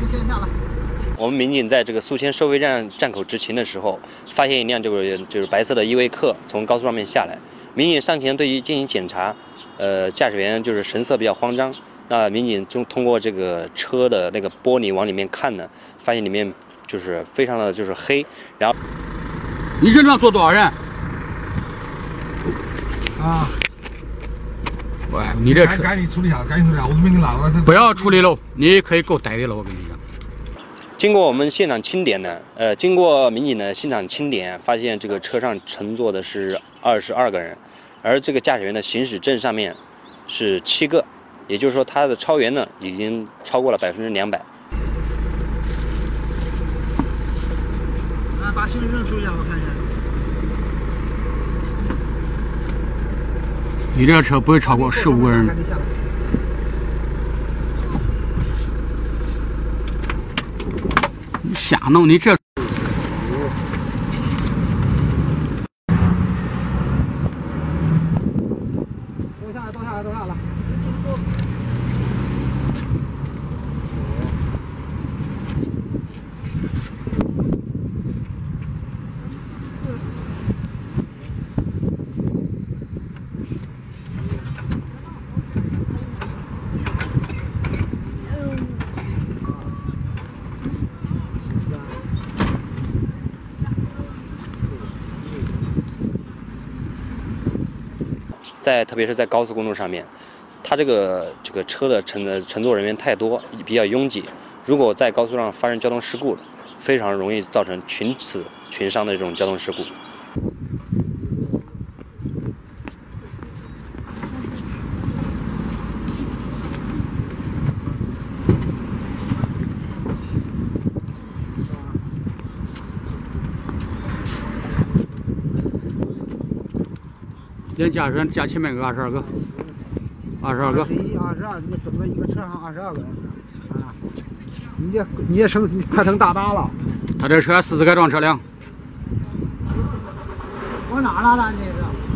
你先下来。我们民警在这个宿迁收费站站口执勤的时候，发现一辆就是就是白色的依维柯从高速上面下来，民警上前对于进行检查，呃，驾驶员就是神色比较慌张。那民警就通过这个车的那个玻璃往里面看呢，发现里面就是非常的就是黑，然后你身上坐多少人？啊，喂，你这车赶赶紧处理一下，赶紧处理一下，我准备给拉过来。不要处理了，你可以够逮的了，我跟你讲。经过我们现场清点呢，呃，经过民警的现场清点，发现这个车上乘坐的是二十二个人，而这个驾驶员的行驶证上面是七个，也就是说他的超员呢已经超过了百分之两百。来，把行驶证出一下，我看一下。你这车不会超过十五个人。的。你瞎弄，你这在特别是在高速公路上面，它这个这个车的乘的乘坐人员太多，比较拥挤。如果在高速上发生交通事故，非常容易造成群死群伤的这种交通事故。连驾驶员加前面个二十二个，二十二个。一、二十二，你整个一个车上二十二个人啊！你这你这成你快成大巴了。他这车四次改装车辆。往哪拉的？你这是？